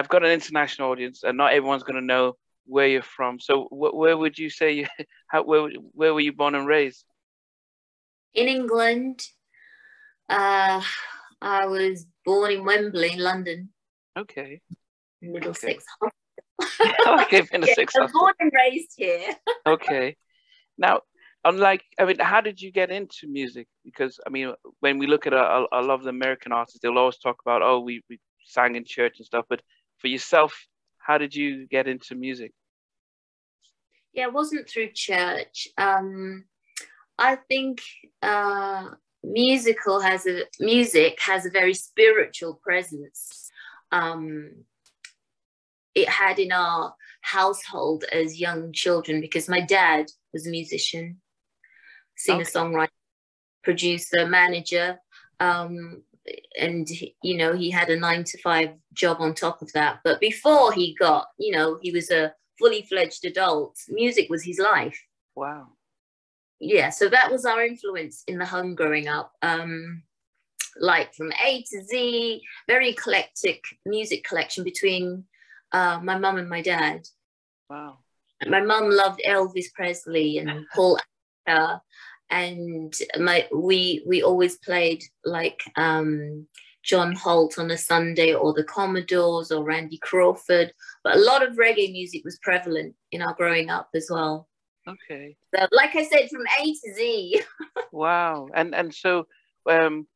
I've got an international audience, and not everyone's going to know where you're from. So, wh- where would you say you? How where where were you born and raised? In England, uh, I was born in Wembley, London. Okay. Middlesex. Okay. okay, Middlesex. yeah, born and raised here. okay. Now, unlike, I mean, how did you get into music? Because I mean, when we look at a, a lot of the American artists, they'll always talk about, oh, we, we sang in church and stuff. But for yourself, how did you get into music? Yeah, it wasn't through church. Um, I think uh, musical has a music has a very spiritual presence. Um, it had in our household as young children because my dad was a musician, singer songwriter, producer, manager. Um, and you know he had a nine to five job on top of that. But before he got you know he was a fully fledged adult music was his life. Wow. Yeah so that was our influence in the home growing up. Um like from a to z very eclectic music collection between uh, my mum and my dad. Wow. My mum loved elvis presley and paul Anka, and my we we always played like um John Holt on a Sunday or the Commodores or Randy Crawford, but a lot of reggae music was prevalent in our growing up as well. Okay. So, like I said, from A to Z. wow. And and so, um,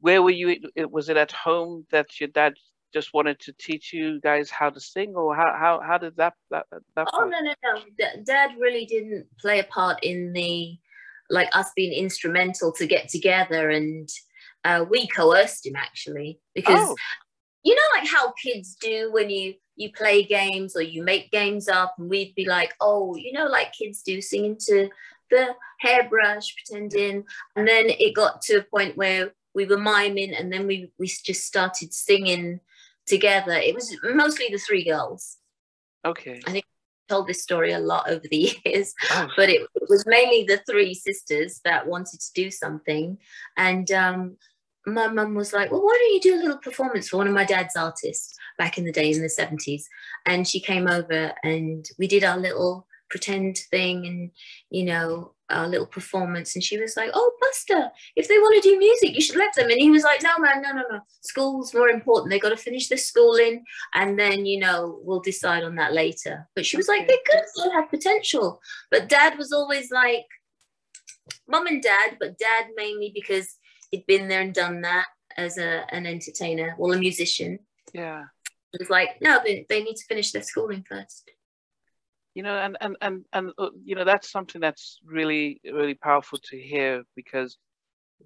where were you? Was it at home that your dad just wanted to teach you guys how to sing, or how how how did that that that? Oh no no no! Dad really didn't play a part in the like us being instrumental to get together and uh, we coerced him actually because oh. you know like how kids do when you you play games or you make games up and we'd be like oh you know like kids do singing to the hairbrush pretending. And then it got to a point where we were miming and then we we just started singing together. It was mostly the three girls. Okay. I think told this story a lot over the years, oh. but it, it, was mainly the three sisters that wanted to do something. And um, my mum was like, Well, why don't you do a little performance for one of my dad's artists back in the day in the 70s? And she came over and we did our little pretend thing and, you know, our little performance. And she was like, Oh, Buster, if they want to do music, you should let them. And he was like, No, man, no, no, no. School's more important. They got to finish their schooling and then, you know, we'll decide on that later. But she was like, They could still have potential. But dad was always like, Mum and dad, but dad mainly because he'd been there and done that as a, an entertainer, well, a musician. Yeah. It was like, no, they, they need to finish their schooling first. You know, and and and and uh, you know that's something that's really really powerful to hear because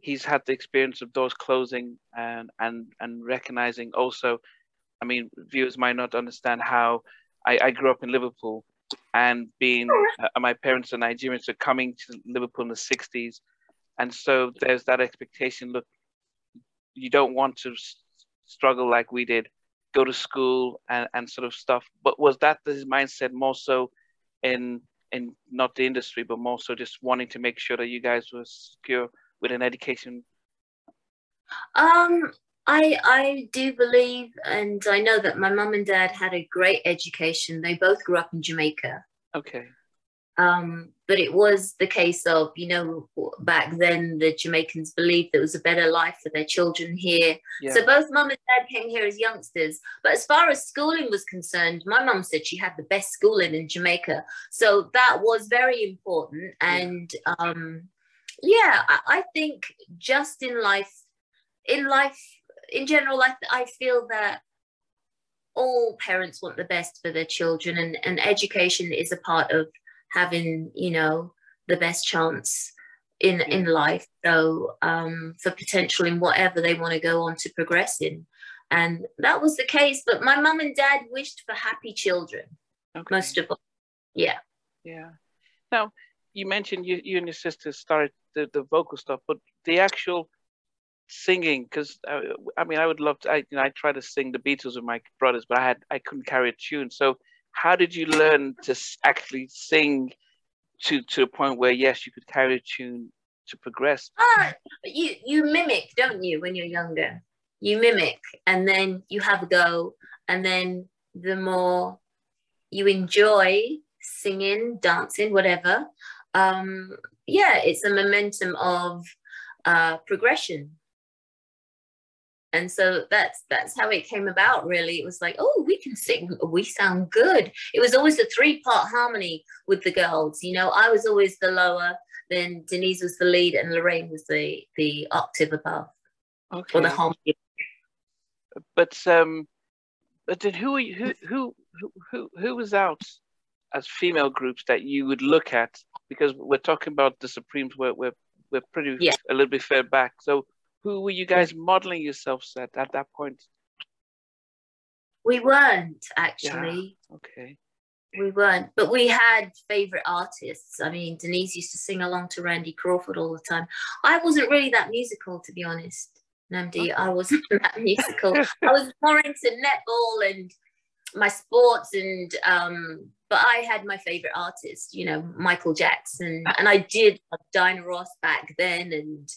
he's had the experience of doors closing and and and recognizing also. I mean, viewers might not understand how I, I grew up in Liverpool and being uh, my parents are Nigerian, so coming to Liverpool in the '60s and so there's that expectation look you don't want to struggle like we did go to school and, and sort of stuff but was that his mindset more so in in not the industry but more so just wanting to make sure that you guys were secure with an education um I I do believe and I know that my mum and dad had a great education. They both grew up in Jamaica. Okay. Um, but it was the case of, you know, back then the Jamaicans believed there was a better life for their children here. Yeah. So both mum and dad came here as youngsters. But as far as schooling was concerned, my mum said she had the best schooling in Jamaica. So that was very important. And yeah. um, yeah, I, I think just in life, in life in general, I, I feel that all parents want the best for their children and, and education is a part of having you know the best chance in in life. So um, for potential in whatever they want to go on to progress in. And that was the case but my mum and dad wished for happy children okay. most of all. Yeah. Yeah. Now you mentioned you, you and your sister started the, the vocal stuff but the actual singing because I, uh, I, mean i would love to I, you know, I try to sing the beatles with my brothers but i had i couldn't carry a tune. So how did you learn to actually sing to to a point where yes you could carry a tune to progress ah, you you mimic don't you when you're younger you mimic and then you have a go and then the more you enjoy singing, dancing, whatever, um, yeah, it's a momentum of uh, progression. And so that's that's how it came about. Really, it was like, oh, we can sing, we sound good. It was always a three part harmony with the girls. You know, I was always the lower, then Denise was the lead, and Lorraine was the the octave above, okay. or the harmony. But um, but then who who who who who was out as female groups that you would look at because we're talking about the Supremes, we're we're, we're pretty yeah. a little bit far back. So who were you guys modeling yourselves at at that point? We weren't actually. Yeah. Okay. We weren't, but we had favorite artists. I mean, Denise used to sing along to Randy Crawford all the time. I wasn't really that musical, to be honest, Nnamdi. Okay. I wasn't that musical. I was more into netball and my sports and um but I had my favorite artist, you know, Michael Jackson, and I did Diana Ross back then, and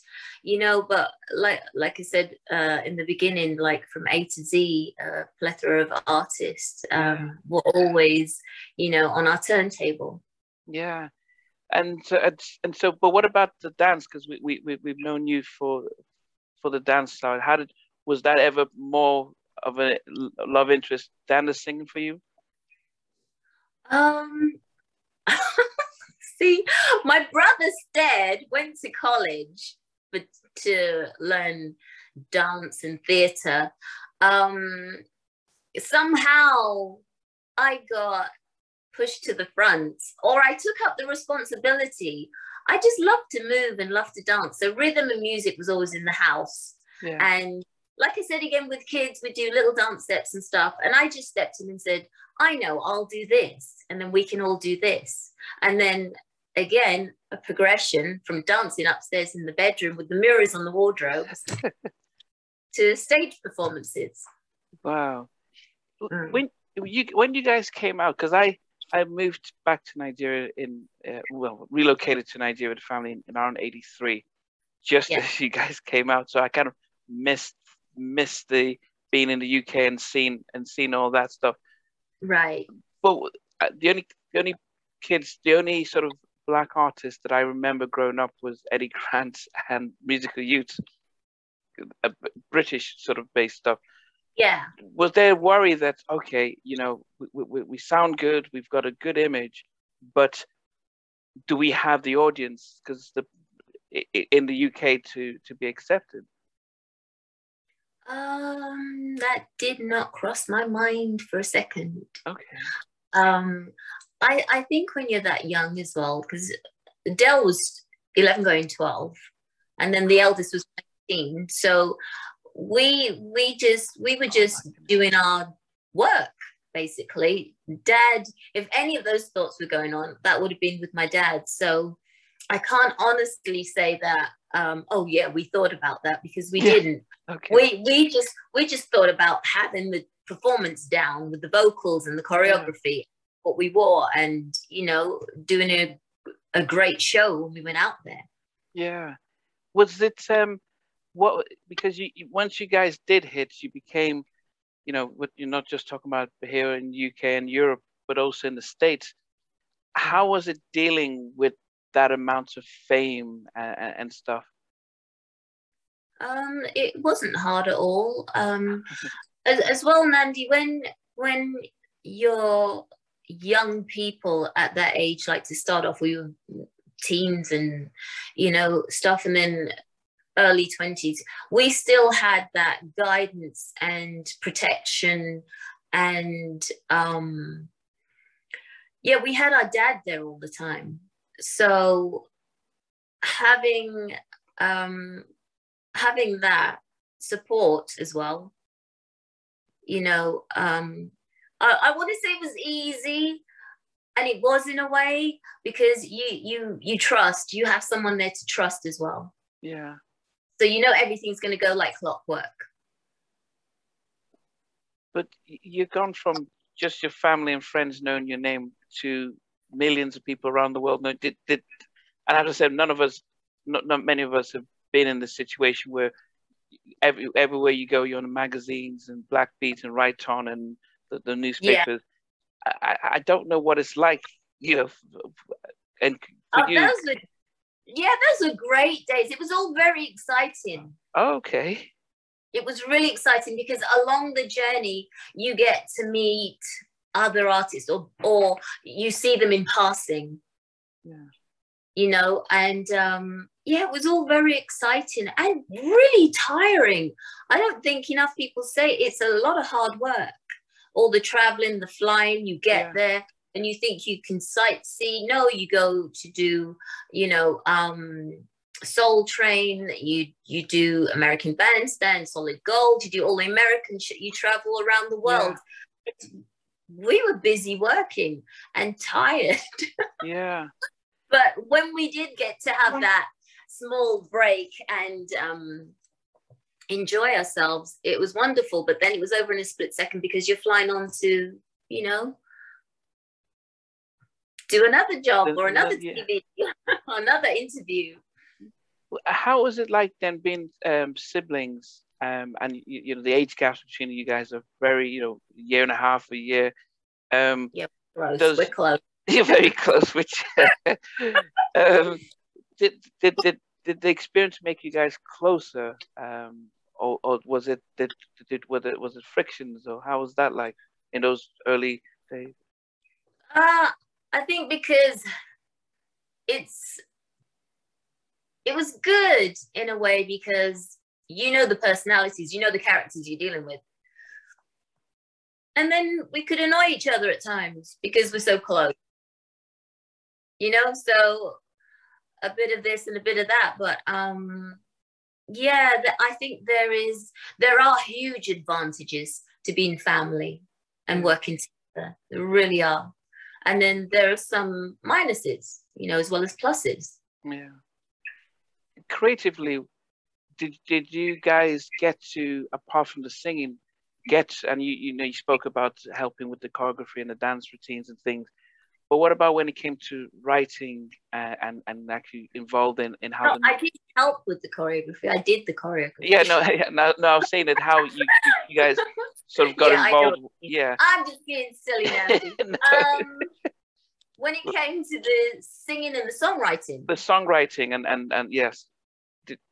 you know, but like like I said uh, in the beginning, like from A to Z, a plethora of artists um, were always, you know, on our turntable. Yeah, and uh, and so, but what about the dance? Because we we we've known you for for the dance side. How did was that ever more of a love interest than the singing for you? Um, see, my brother's dad went to college but to learn dance and theatre. Um, somehow I got pushed to the front, or I took up the responsibility. I just loved to move and loved to dance. So rhythm and music was always in the house. Yeah. And like I said again with kids, we do little dance steps and stuff. And I just stepped in and said, I know I'll do this, and then we can all do this. And then again, a progression from dancing upstairs in the bedroom with the mirrors on the wardrobes to stage performances. Wow. Mm. When you when you guys came out, because I I moved back to Nigeria in uh, well relocated to Nigeria with the family in, in around '83, just yeah. as you guys came out. So I kind of missed missed the being in the UK and seeing and seeing all that stuff. Right. But uh, the only the only kids, the only sort of black artist that I remember growing up was Eddie Grant and Musical Youth, a British sort of based stuff. Yeah. Was there a worry that okay, you know, we, we, we sound good, we've got a good image, but do we have the audience because the in the UK to to be accepted? Um, that did not cross my mind for a second. Okay. Um, I I think when you're that young as well, because Del was eleven going twelve, and then the eldest was nineteen. So we we just we were just doing our work basically. Dad, if any of those thoughts were going on, that would have been with my dad. So I can't honestly say that um, oh yeah, we thought about that because we yeah. didn't. Okay. We we just we just thought about having the performance down with the vocals and the choreography, yeah. what we wore, and you know, doing a a great show when we went out there. Yeah, was it um what because you once you guys did hit, you became, you know, what you're not just talking about here in UK and Europe, but also in the States. How was it dealing with that amount of fame and, and stuff? Um, it wasn't hard at all. Um, as, as well, Nnamdi, when when you're young people at that age like to start off with teens and you know stuff, and then early 20s, we still had that guidance and protection and um yeah we had our dad there all the time so having um, having that support as well you know um, I, I want to say it was easy and it was in a way because you you you trust you have someone there to trust as well. Yeah. So you know everything's going to go like clockwork. But you've gone from just your family and friends knowing your name to millions of people around the world. No, did, did, and as I said, none of us, not, not many of us have been in the situation where every everywhere you go, you're on the magazines and Black Beat and Right On and the, the newspapers. Yeah. I, I don't know what it's like, you know, and for oh, you. Those were, yeah, those were great days. It was all very exciting. Oh, okay. It was really exciting because along the journey, you get to meet other artists or, or you see them in passing. Yeah. You know, and um, yeah, it was all very exciting and really tiring. I don't think enough people say it's a lot of hard work. All the traveling, the flying, you get yeah. there and you think you can sightsee. No, you go to do, you know, um, Soul Train, you you do American Bandstand, Solid Gold, you do all the American shit, you travel around the world. Yeah. We were busy working and tired. Yeah. but when we did get to have that small break and um, enjoy ourselves, it was wonderful. But then it was over in a split second because you're flying on to, you know, do another job or another TV, another interview. How was it like then being um, siblings? Um, and you, you, know the age gap between you guys are very, you know, year and a half, a year. Um, yeah, close. Does, We're close. You're very close. Which um, did, did did did the experience make you guys closer, um, or, or was it did did was it was it frictions, or how was that like in those early days? Uh, I think because it's it was good in a way because you know the personalities, you know the characters you're dealing with. And then we could annoy each other at times because we're so close. You know, so a bit of this and a bit of that. But um yeah, I think there is there are huge advantages to being family and working together. There really are and then there are some minuses you know as well as pluses yeah creatively did, did you guys get to apart from the singing get and you you know you spoke about helping with the choreography and the dance routines and things but what about when it came to writing and and, and actually involved in in how no, the... I did help with the choreography. I did the choreography. Yeah, no, yeah, no, no. I was saying that how you you guys sort of got yeah, involved. Yeah, I'm just being silly now. no. um, when it came to the singing and the songwriting, the songwriting and and and yes,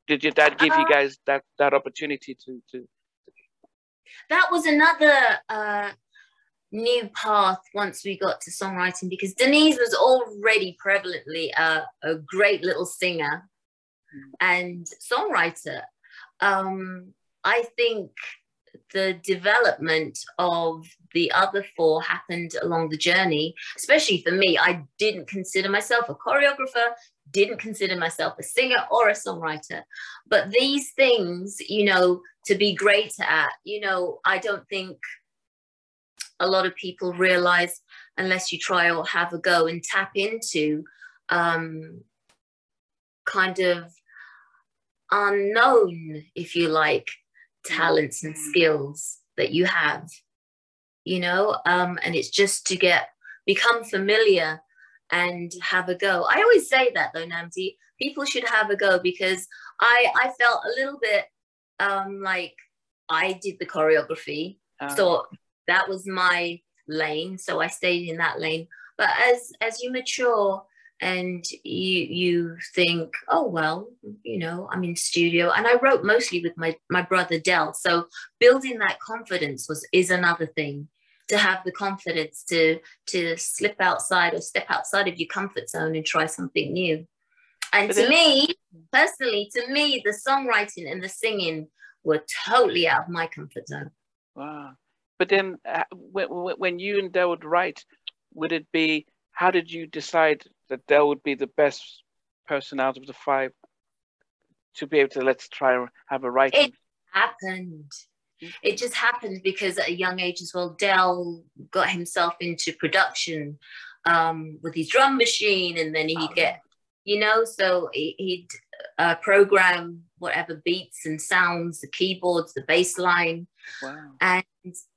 did, your dad give uh, you guys that that opportunity to to? That was another. Uh, new path once we got to songwriting because Denise was already prevalently a, a great little singer mm. and songwriter. Um, I think the development of the other four happened along the journey, especially for me. I didn't consider myself a choreographer, didn't consider myself a singer or a songwriter. But these things, you know, to be great at, you know, I don't think a lot of people realize unless you try or have a go and tap into um, kind of unknown, if you like, talents and skills that you have, you know, um, and it's just to get become familiar and have a go. I always say that though, Nnamdi, people should have a go because I I felt a little bit um, like I did the choreography, um. so that was my lane so i stayed in that lane but as as you mature and you you think oh well you know i'm in studio and i wrote mostly with my my brother Del so building that confidence was is another thing to have the confidence to to slip outside or step outside of your comfort zone and try something new and to me personally to me the songwriting and the singing were totally out of my comfort zone wow but then uh, when, when you and Del would write, would it be, how did you decide that Del would be the best person out of the five to be able to let's try and have a writing? It happened. It just happened because at a young age as well, Del got himself into production um, with his drum machine and then he'd oh. get, you know, so he'd uh, program whatever beats and sounds, the keyboards, the bass line. Wow. And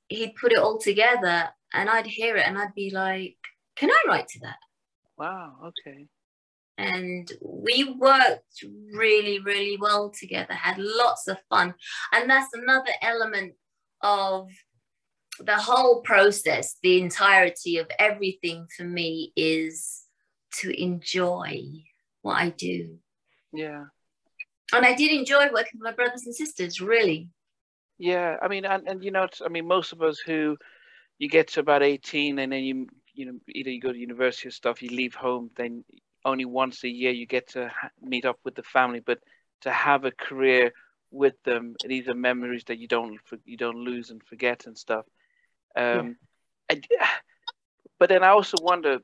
he'd put it all together and I'd hear it and I'd be like, can I write to that? Wow, okay. And we worked really really well together had lots of fun. And that's another element of the whole process the entirety of everything for me is to enjoy what i do. Yeah. And i did enjoy working with my brothers and sisters really. Yeah i mean and, and you know i mean most of us who you get to about 18 and then you you know either you go to university or stuff you leave home then only once a year you get to ha- meet up with the family, but to have a career with them, these are memories that you don't you don't lose and forget and stuff. Um, yeah. I, but then I also wonder,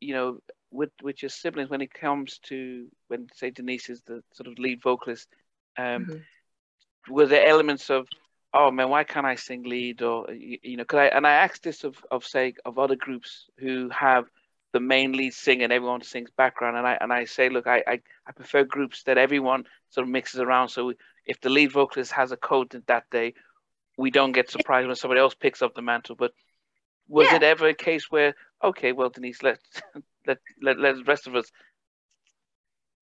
you know, with with your siblings when it comes to when say Denise is the sort of lead vocalist, um, mm-hmm. were there elements of oh man, why can't I sing lead or you, you know? Cause I and I asked this of of say of other groups who have the main lead singer and everyone sings background. And I and I say, look, I, I, I prefer groups that everyone sort of mixes around. So if the lead vocalist has a cold that day, we don't get surprised when somebody else picks up the mantle. But was yeah. it ever a case where, okay, well, Denise, let let let, let the rest of us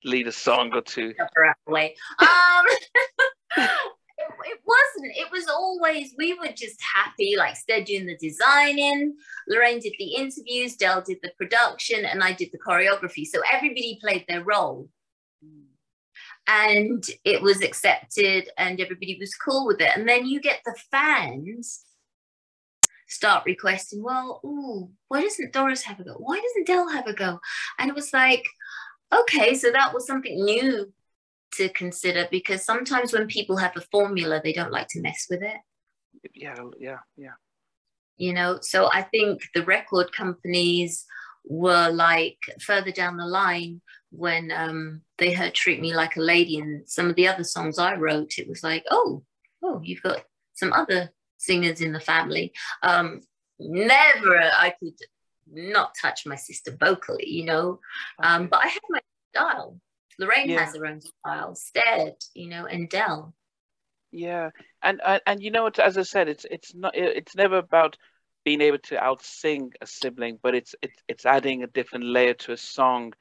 lead a song or two? Um, it wasn't. It was always we were just happy, like Stead doing the designing, Lorraine did the interviews, Del did the production, and I did the choreography. So everybody played their role. And it was accepted and everybody was cool with it. And then you get the fans start requesting, well, ooh, why doesn't Doris have a go? Why doesn't Del have a go? And it was like, okay, so that was something new to consider because sometimes when people have a formula, they don't like to mess with it. Yeah, yeah, yeah. You know, so I think the record companies were like further down the line when um, they heard Treat Me Like a Lady and some of the other songs I wrote, it was like, oh, oh, you've got some other singers in the family. Um, never I could not touch my sister vocally, you know, um, but I had my style. Lorraine yeah. has her own style, Stead, you know, and Del. Yeah, and and, and you know what? As I said, it's it's not it's never about being able to outsing a sibling, but it's it's it's adding a different layer to a song.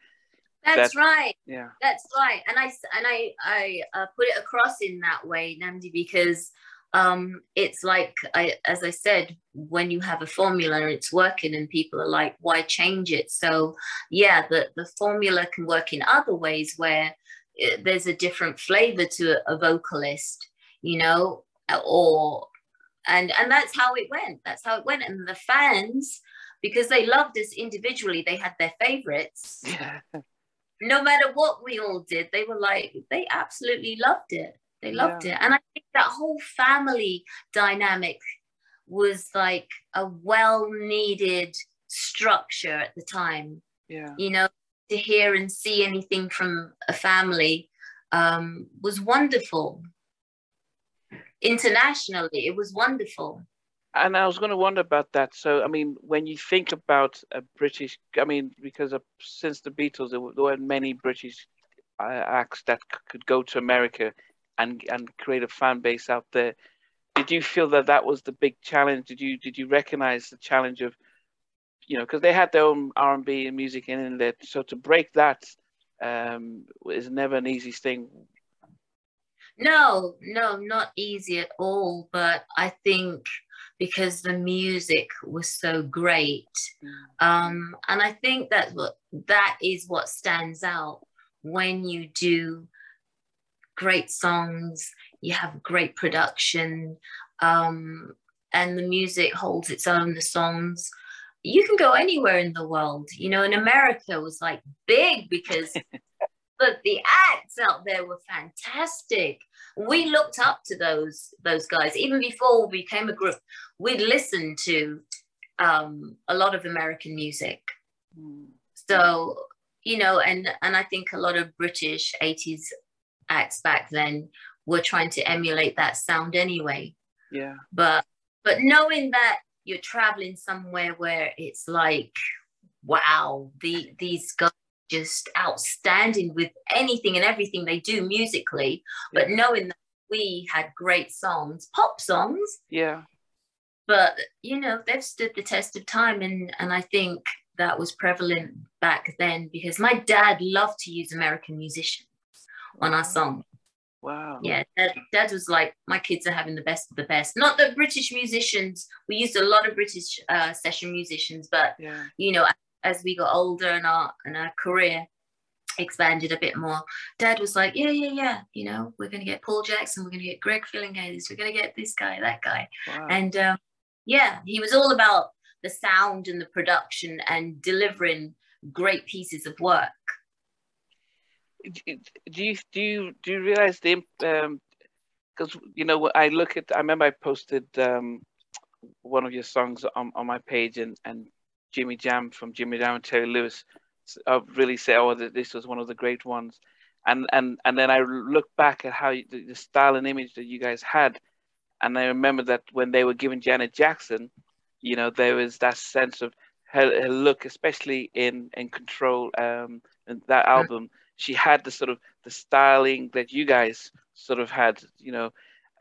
That's that, right. Yeah, that's right. And I and I I uh, put it across in that way, Nnamdi, because um, it's like I, as I said, when you have a formula and it's working, and people are like, "Why change it?" So, yeah, the the formula can work in other ways where it, eh, there's a different flavor to a, a vocalist, you know, or and and that's how it went. That's how it went, and the fans, because they loved us individually, they had their favorites. Yeah. No matter what we all did, they were like, they absolutely loved it. They loved yeah. it. And I think that whole family dynamic was like a well needed structure at the time. Yeah. You know, to hear and see anything from a family um, was wonderful. Internationally, it was wonderful. And I was going to wonder about that. So, I mean, when you think about a British, I mean, because of, since the Beatles, there, there were many British uh, acts that could go to America and and create a fan base out there. Did you feel that that was the big challenge? Did you did you recognize the challenge of, you know, because they had their own R and B and music in there, so to break that um, is never an easy thing. No, no, not easy at all. But I think because the music was so great, mm. um, and I think that what that is what stands out when you do great songs, you have great production, um, and the music holds its own, the songs. You can go anywhere in the world. You know, in America was like big because but the acts out there were fantastic. We looked up to those those guys. Even before we became a group, we'd listened to um, a lot of American music. Mm. So, you know, and and I think a lot of British 80s acts back then were trying to emulate that sound anyway. Yeah. But but knowing that you're traveling somewhere where it's like, wow, the these guys just outstanding with anything and everything they do musically, yeah. but knowing that we had great songs, pop songs. Yeah. But you know, they've stood the test of time and and I think that was prevalent back then because my dad loved to use American musicians on our song. Wow. Yeah, dad, dad, was like, my kids are having the best of the best. Not the British musicians. We used a lot of British uh, session musicians, but yeah. you know, as we got older and our and our career expanded a bit more, Dad was like, yeah, yeah, yeah. You know, we're going to get Paul Jackson. We're going to get Greg Phillinganes. We're going to get this guy, that guy, wow. and um, yeah, he was all about the sound and the production and delivering great pieces of work. Do you do you do you realize the um because you know I look at I remember I posted um one of your songs on, on my page and and Jimmy Jam from Jimmy Jam and Terry Lewis uh, really say oh this was one of the great ones. And and and then I look back at how you, the, the style and image that you guys had. And I remember that when they were giving Janet Jackson you know there was that sense of her, her look especially in in control um in that album she had the sort of the styling that you guys sort of had you know.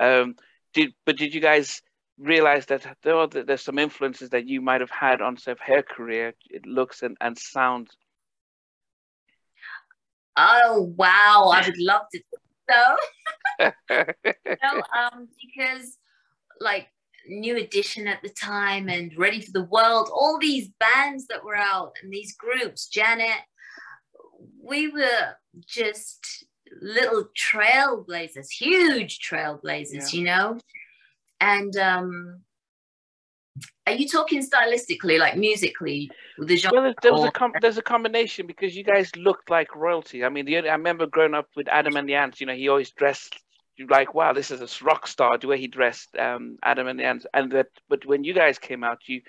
Um did but did you guys realize that there are there's some influences that you might have had on sort of her career it looks and, and sound oh wow. I would love to so. No um because like New Edition at the time and Ready for the World, all these bands that were out and these groups, Janet, we were just little trailblazers, huge trailblazers, yeah. you know? And um, are you talking stylistically, like musically, the genre? Well, there was a com- there's a combination because you guys looked like royalty. I mean, the, I remember growing up with Adam and the Ants. You know, he always dressed like, wow, this is a rock star the way he dressed, um, Adam and and and that. But when you guys came out, you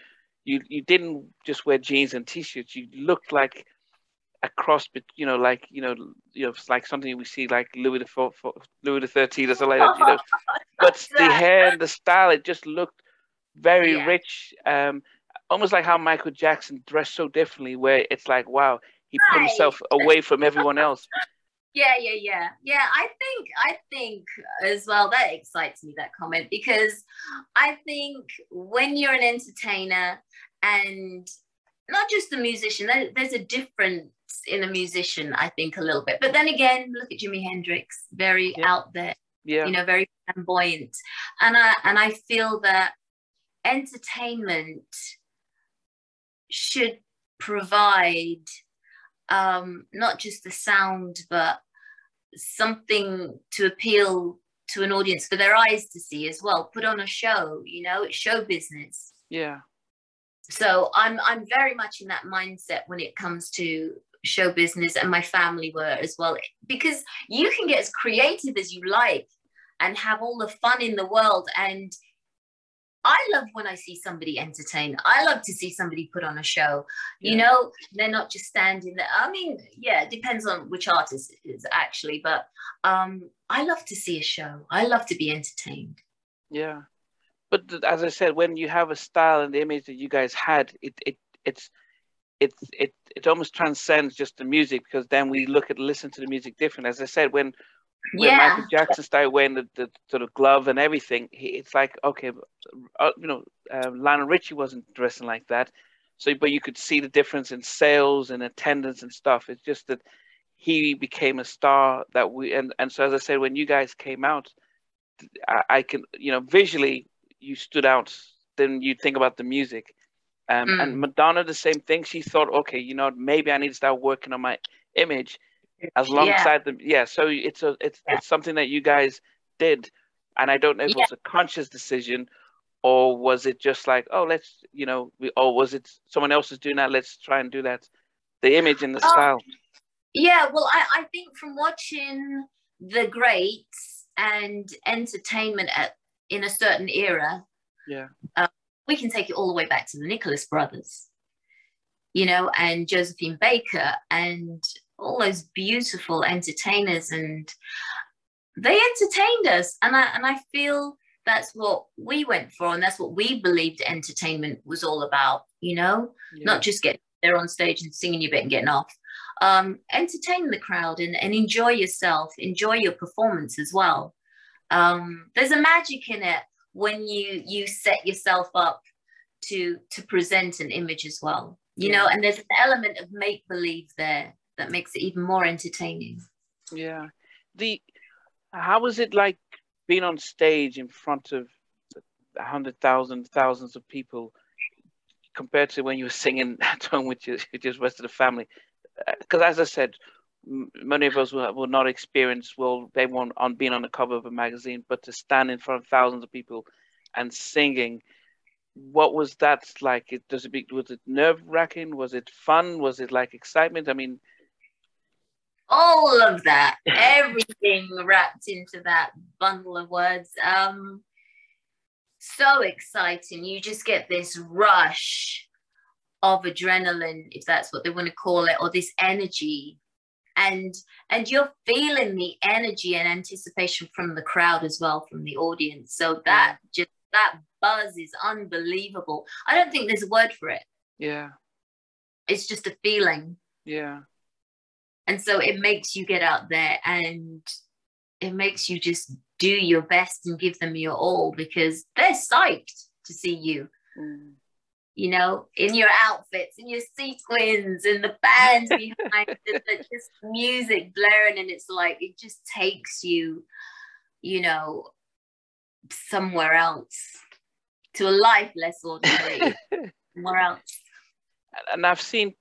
you you didn't just wear jeans and t-shirts. You looked like a cross, but you know, like you know, you know, it's like something we see like Louis the Four, Louis the Thirteenth or something like that. You know, but the hair and the style, it just looked very yeah. rich. Um, almost like how Michael Jackson dressed so differently, where it's like, wow, he put himself away from everyone else yeah yeah yeah yeah i think i think as well that excites me that comment because i think when you're an entertainer and not just a musician there's a difference in a musician i think a little bit but then again look at jimi hendrix very yeah. out there yeah you know very flamboyant and i and i feel that entertainment should provide um, not just the sound, but something to appeal to an audience for their eyes to see as well. Put on a show, you know, it's show business. Yeah. So I'm I'm very much in that mindset when it comes to show business and my family were as well because you can get as creative as you like and have all the fun in the world and I love when I see somebody entertain. I love to see somebody put on a show. Yeah. You know, they're not just standing there. I mean, yeah, it depends on which artist it is actually, but um, I love to see a show. I love to be entertained. Yeah, but as I said, when you have a style and the image that you guys had, it it it's it it it almost transcends just the music because then we look at listen to the music different. As I said, when when yeah. Michael Jackson started wearing the, the sort of glove and everything, he, it's like okay, uh, you know, uh, Lionel Richie wasn't dressing like that, so but you could see the difference in sales and attendance and stuff. It's just that he became a star that we and and so as I said, when you guys came out, I, I can you know visually you stood out. Then you think about the music. Um, mm. And Madonna, the same thing. She thought, okay, you know, maybe I need to start working on my image as alongside yeah. them. Yeah, so it's a it's yeah. it's something that you guys did, and I don't know if yeah. it was a conscious decision, or was it just like, oh, let's you know, we, or was it someone else is doing that? Let's try and do that. The image and the um, style. Yeah, well, I I think from watching the greats and entertainment at in a certain era. Yeah. Uh, we can take it all the way back to the Nicholas brothers, you know, and Josephine Baker and all those beautiful entertainers and they entertained us. And I and I feel that's what we went for and that's what we believed entertainment was all about you know yeah. not just getting there on stage and singing your bit and getting off. Um, entertain the crowd and, and enjoy yourself enjoy your performance as well. Um, there's a magic in it when you you set yourself up to to present an image as well you yeah. know, and there's an element of make believe there that makes it even more entertaining. Yeah. The how was it like being on stage in front of a hundred thousand, thousands of people compared to when you were singing at home with your, with the rest of the family? Because uh, as I said, many of us will, will not experience well they want on being on the cover of a magazine, but to stand in front of thousands of people and singing what was that like? It does it be was it nerve wracking? Was it fun? Was it like excitement? I mean, all of that, everything wrapped into that bundle of words. Um, so exciting! You just get this rush of adrenaline, if that's what they want to call it, or this energy and and you're feeling the energy and anticipation from the crowd as well from the audience so that just that buzz is unbelievable. I don't think there's a word for it. Yeah. It's just a feeling. Yeah. And so it makes you get out there and it makes you just do your best and give them your all because they're psyched to see you. Mm. You know, in your outfits, in your sequins, and the bands behind it, just music blaring, and it's like it just takes you, you know, somewhere else to a life less ordinary somewhere else. And i've seen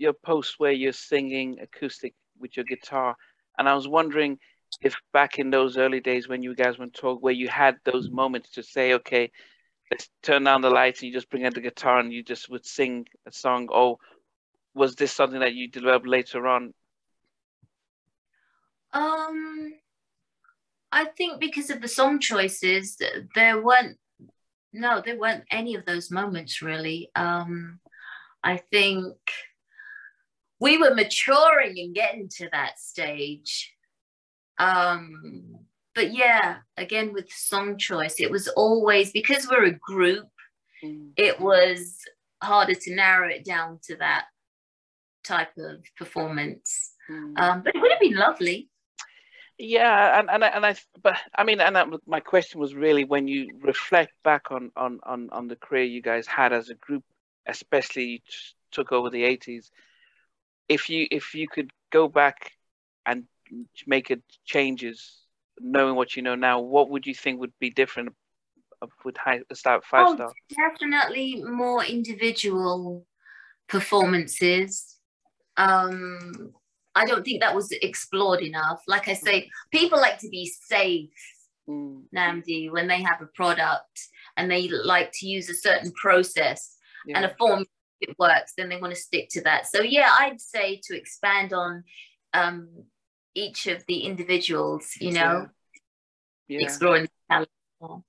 your post where you're singing acoustic with your guitar and i was wondering if back in those early days when you guys went talk where you had those moments to say okay let's turn down the lights and you just bring out the guitar and you just would sing a song oh was this something that you developed later on um I think because of the song choices, there weren't no, there weren't any of those moments really. Um, I think we were maturing and getting to that stage. Um, but yeah, again with song choice, it was always because we're a group, mm. it was harder to narrow it down to that type of performance. Mm. Um, but it would have been lovely. Yeah, and and I, and I but I mean, and I, my question was really when you reflect back on on on on the career you guys had as a group, especially you took over the eighties. If you if you could go back and make it changes, knowing what you know now, what would you think would be different with high start five oh, star? Definitely more individual performances. Um, I don't think that was explored enough. Like I say, people like to be safe, mm. Nnamdi, when they have a product and they like to use a certain process yeah. and a form it works, then they want to stick to that. So yeah, I'd say to expand on um, each of the individuals, you know, yeah. Yeah. exploring talent more.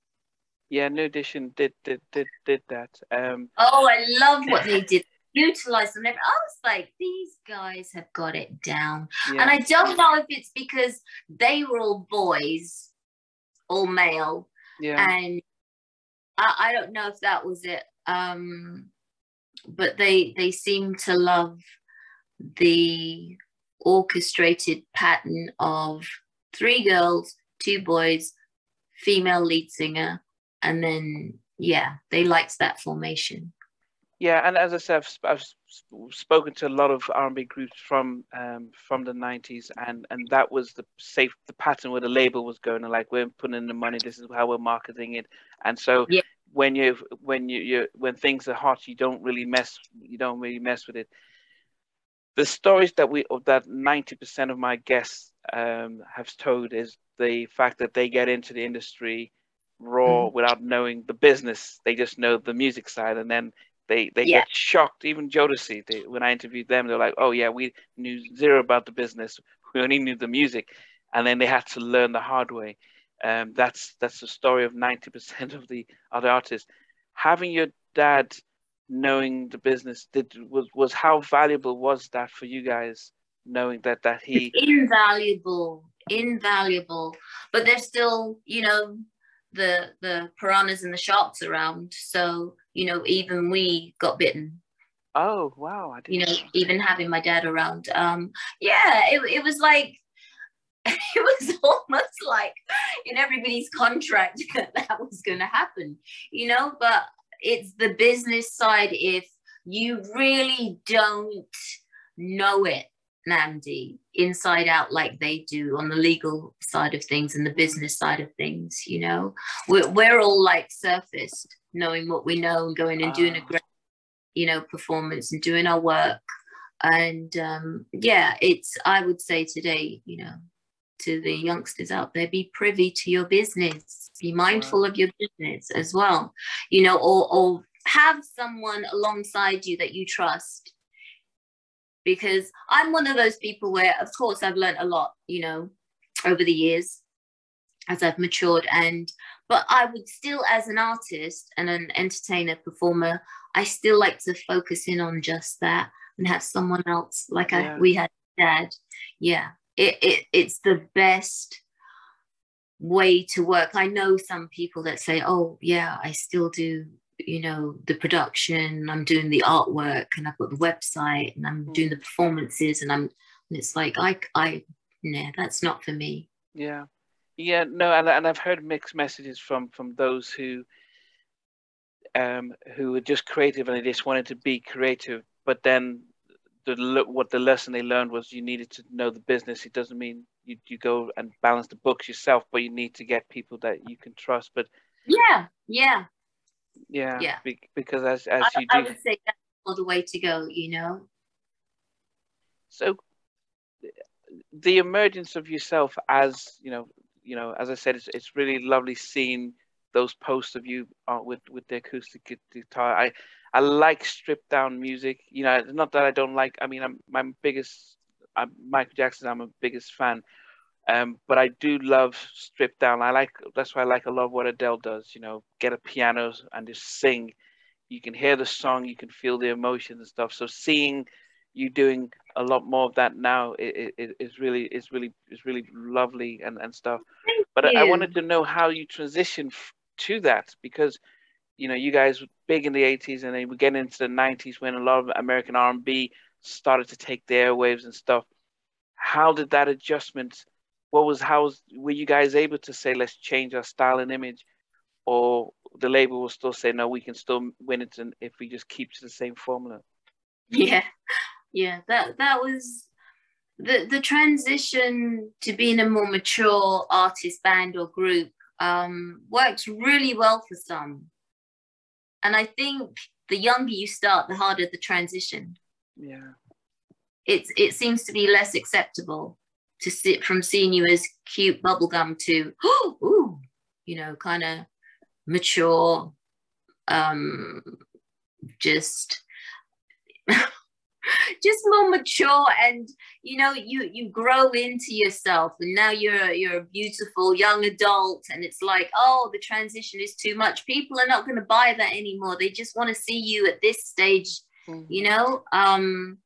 Yeah, New Edition did did did did that. Um, oh, I love what they did utilize them. I was like, these guys have got it down. Yeah. And I don't know if it's because they were all boys, all male. Yeah. And I, I don't know if that was it. Um, but they they seem to love the orchestrated pattern of three girls, two boys, female lead singer, and then yeah, they liked that formation. Yeah, and as I said, I've, I've spoken to a lot of R&B groups from um, from the '90s, and and that was the safe the pattern where the label was going. Like we're putting in the money. This is how we're marketing it. And so yeah. when you when you you when things are hot, you don't really mess you don't really mess with it. The stories that we that 90% of my guests um, have told is the fact that they get into the industry raw mm. without knowing the business. They just know the music side, and then they they yeah. get shocked. Even Jodeci, they, when I interviewed them, they're like, "Oh yeah, we knew zero about the business. We only knew the music," and then they had to learn the hard way. Um, that's that's the story of ninety percent of the other artists. Having your dad knowing the business did was was how valuable was that for you guys knowing that that he it's invaluable invaluable but there's still you know the the piranhas and the sharks around so you know, even we got bitten. Oh wow! I didn't you know, even having my dad around. Um, yeah, it, it was like it was almost like in everybody's contract that that was going to happen, you know. But it's the business side. If you really don't know it Nnamdi inside out like they do on the legal side of things and the business side of things you know we're, we're all like surfaced knowing what we know and going and doing a ah. great you know performance and doing our work and um yeah it's i would say today you know to the youngsters out there be privy to your business be mindful of your business as well you know or or have someone alongside you that you trust because I'm one of those people where, of course, I've learned a lot, you know, over the years as I've matured. And, but I would still, as an artist and an entertainer, performer, I still like to focus in on just that and have someone else, like yeah. I, we had dad. Yeah, it, it, it's the best way to work. I know some people that say, oh, yeah, I still do you know the production i'm doing the artwork and i've got the website and i'm doing the performances and i'm and it's like i i nah that's not for me. Yeah. Yeah no and, and i've heard mixed messages from from those who um who were just creative and they just wanted to be creative but then the what the lesson they learned was you needed to know the business it doesn't mean you, you go and balance the books yourself but you need to get people that you can trust but yeah yeah yeah. Yeah. Be- because as as I, you do, I would say that's all the way to go. You know. So, the emergence of yourself as you know, you know, as I said, it's it's really lovely seeing those posts of you uh, with with the acoustic guitar. I I like stripped down music. You know, it's not that I don't like. I mean, I'm my biggest. I'm Michael Jackson. I'm a biggest fan, um, but I do love stripped down. I like that's why I like a lot of what Adele does. You know, get a piano and just sing. You can hear the song, you can feel the emotion and stuff. So seeing you doing a lot more of that now is it, it, really is really is really lovely and, and stuff. Thank but I, I, wanted to know how you transition f- to that because you know you guys were big in the 80s and then we get into the 90s when a lot of American R&B started to take the airwaves and stuff. How did that adjustment what was how was, were you guys able to say let's change our style and image or the label will still say no we can still win it if we just keep to the same formula yeah. Yeah that that was the the transition to being a more mature artist band or group um, works really well for some and i think the younger you start the harder the transition. Yeah. It's it seems to be less acceptable to sit from seeing you as cute bubblegum to oh, ooh, you know, kind of mature, um, just just more mature and you know you you grow into yourself and now you're you're a beautiful young adult and it's like oh the transition is too much. People are not going to buy that anymore. They just want to see you at this stage mm-hmm. you know? Um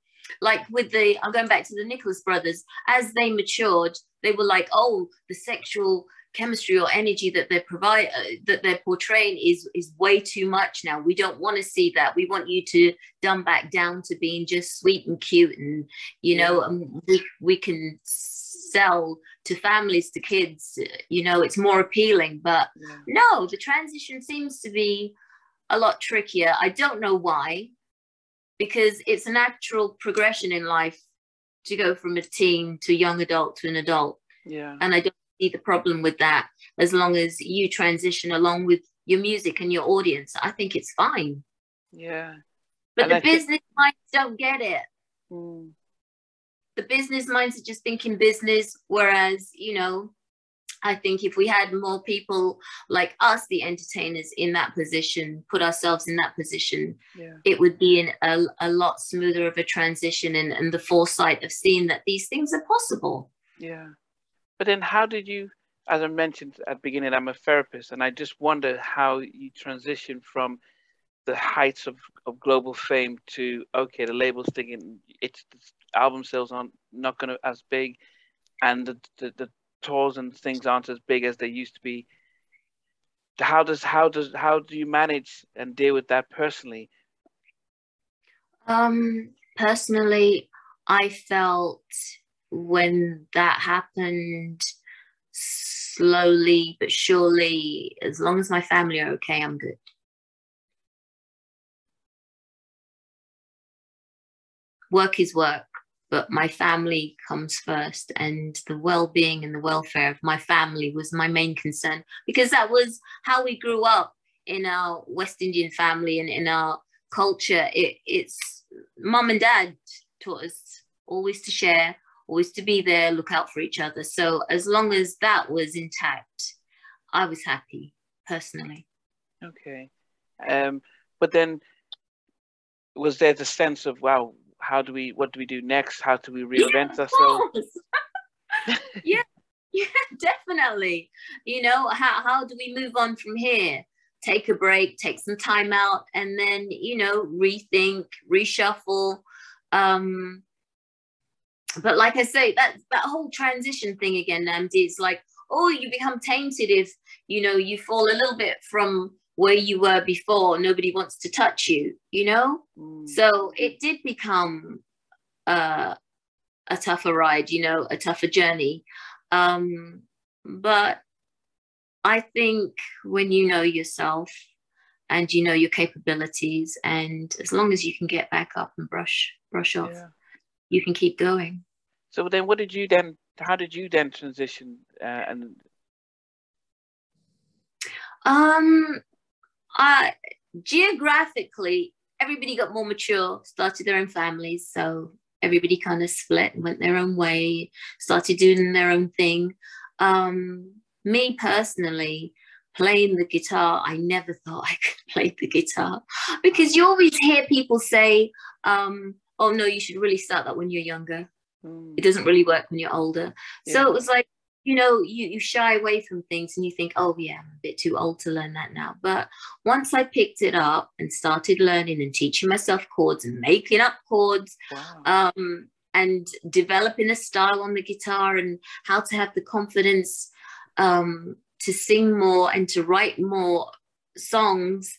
like with the i'm going back to the nicholas brothers as they matured they were like oh the sexual chemistry or energy that they're provide uh, that they're portraying is is way too much now we don't want to see that we want you to dumb back down to being just sweet and cute and you know and we, we can sell to families to kids you know it's more appealing but yeah. no the transition seems to be a lot trickier i don't know why because it's a natural progression in life to go from a teen to a young adult to an adult. Yeah. And I don't see the problem with that as long as you transition along with your music and your audience. I think it's fine. Yeah. But and the I business think... minds don't get it. Mm. The business minds are just thinking business, whereas, you know, I think if we had more people like us, the entertainers, in that position, put ourselves in that position, yeah. it would be in a, a lot smoother of a transition and, and the foresight of seeing that these things are possible. Yeah. But then how did you, as I mentioned at the beginning, I'm a therapist, and I just wonder how you transition from the heights of, of global fame to okay, the label's thinking it's the album sales aren't not going to as big, and the, the, the tours and things aren't as big as they used to be. How does how does how do you manage and deal with that personally? Um personally i felt when that happened slowly but surely as long as my family are okay i'm good work is work, but my family comes first, and the well-being and the welfare of my family was my main concern because that was how we grew up in our West Indian family and in our culture. It, it's mom and dad taught us always to share, always to be there, look out for each other. So as long as that was intact, I was happy personally. Okay. Um, but then was there the sense of wow, how do we what do we do next? How do we reinvent yeah, ourselves? yeah, yeah, definitely. You know, how how do we move on from here? Take a break, take some time out, and then, you know, rethink, reshuffle. Um, but like I say, that that whole transition thing again, Nnamdi, it's like, oh, you become tainted if you know you fall a little bit from where you were before. Nobody wants to touch you, you know. Mm. So it did become uh, a tougher ride, you know, a tougher journey. Um, but I think when you know yourself and you know your capabilities, and as long as you can get back up and brush brush off. Yeah you can keep going. So then, what did you then? How did you then transition? Uh, and um, I geographically, everybody got more mature, started their own families, so everybody kind of split and went their own way, started doing their own thing. Um, me personally, playing the guitar, I never thought I could play the guitar because you always hear people say, um, oh no, you should really start that when you're younger. Mm. It doesn't really work when you're older. Yeah. So it was like, you know, you, you shy away from things and you think, oh yeah, I'm a bit too old to learn that now. But once I picked it up and started learning and teaching myself chords and making up chords, wow. um, and developing a style on the guitar and how to have the confidence um, to sing more and to write more songs,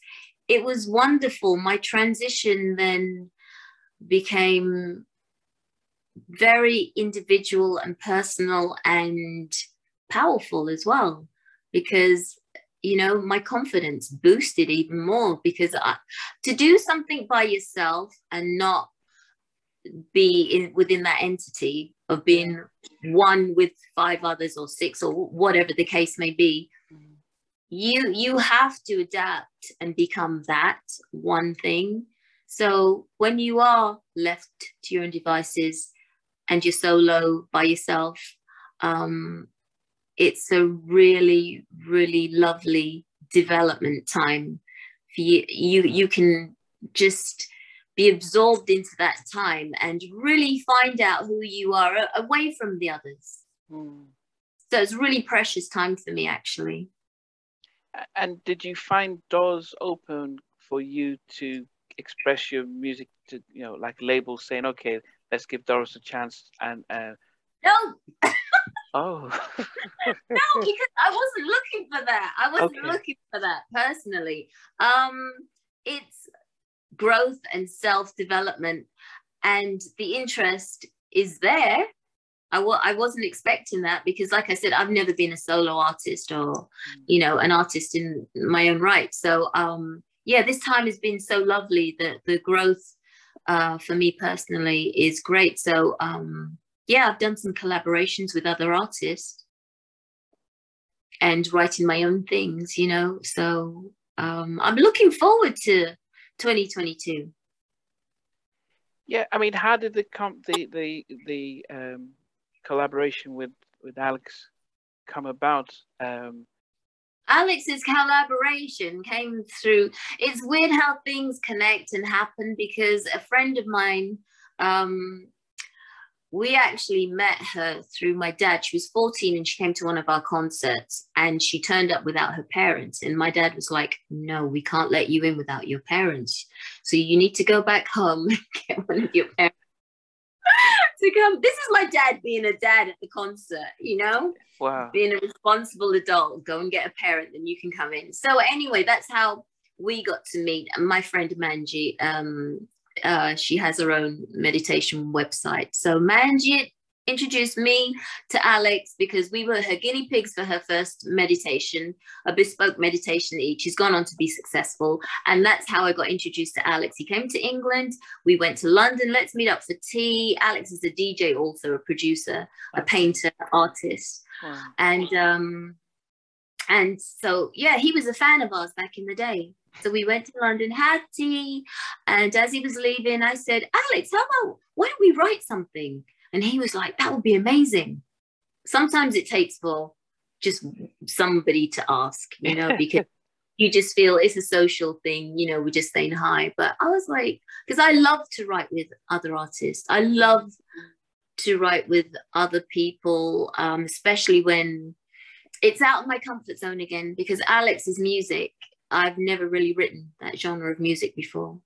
it was wonderful. My transition then became very individual and personal and powerful as well. Because you know my confidence boosted even more because I, to do something by yourself and not be in within that entity of being one with five others or six or whatever the case may be mm-hmm. you you have to adapt and become that one thing so when you are left to your own devices and you're solo by yourself, um, it's a really, really lovely development time for you. You, you can just be absorbed into that time and really find out who you are away from the others. Mm. So it's really precious time for me, actually. And did you find doors open for you to express your music to you know like labels saying okay let's give doris a chance and uh no. Oh. No because i wasn't looking for that. I wasn't okay. looking for that personally. Um it's growth and self-development and the interest is there. I w- I wasn't expecting that because like i said i've never been a solo artist or mm. you know an artist in my own right. So um yeah, this time has been so lovely that the growth uh, for me personally is great. So um, yeah, I've done some collaborations with other artists and writing my own things, you know. So um, I'm looking forward to 2022. Yeah, I mean, how did the com- the the the um, collaboration with with Alex come about? Um, Alex's collaboration came through. It's weird how things connect and happen because a friend of mine, um, we actually met her through my dad. She was 14 and she came to one of our concerts and she turned up without her parents. And my dad was like, No, we can't let you in without your parents. So you need to go back home and get one of your parents to come. This is my dad being a dad at the concert, you know? Wow. Being a responsible adult, go and get a parent, then you can come in. So anyway, that's how we got to meet. My friend Manji, um, uh, she has her own meditation website. So Manji introduced me to Alex because we were her guinea pigs for her first meditation, a bespoke meditation each. She's gone on to be successful. And that's how I got introduced to Alex. He came to England. We went to London. Let's meet up for tea. Alex is a DJ, also a producer, a painter, artist. Wow. And um, and so yeah, he was a fan of ours back in the day. So we went to London, had tea, and as he was leaving, I said, Alex, how about why don't we write something? And he was like, that would be amazing. Sometimes it takes for just somebody to ask, you know, because you just feel it's a social thing, you know, we're just saying hi. But I was like, because I love to write with other artists. I love to write with other people, um, especially when it's out of my comfort zone again, because Alex's music, I've never really written that genre of music before.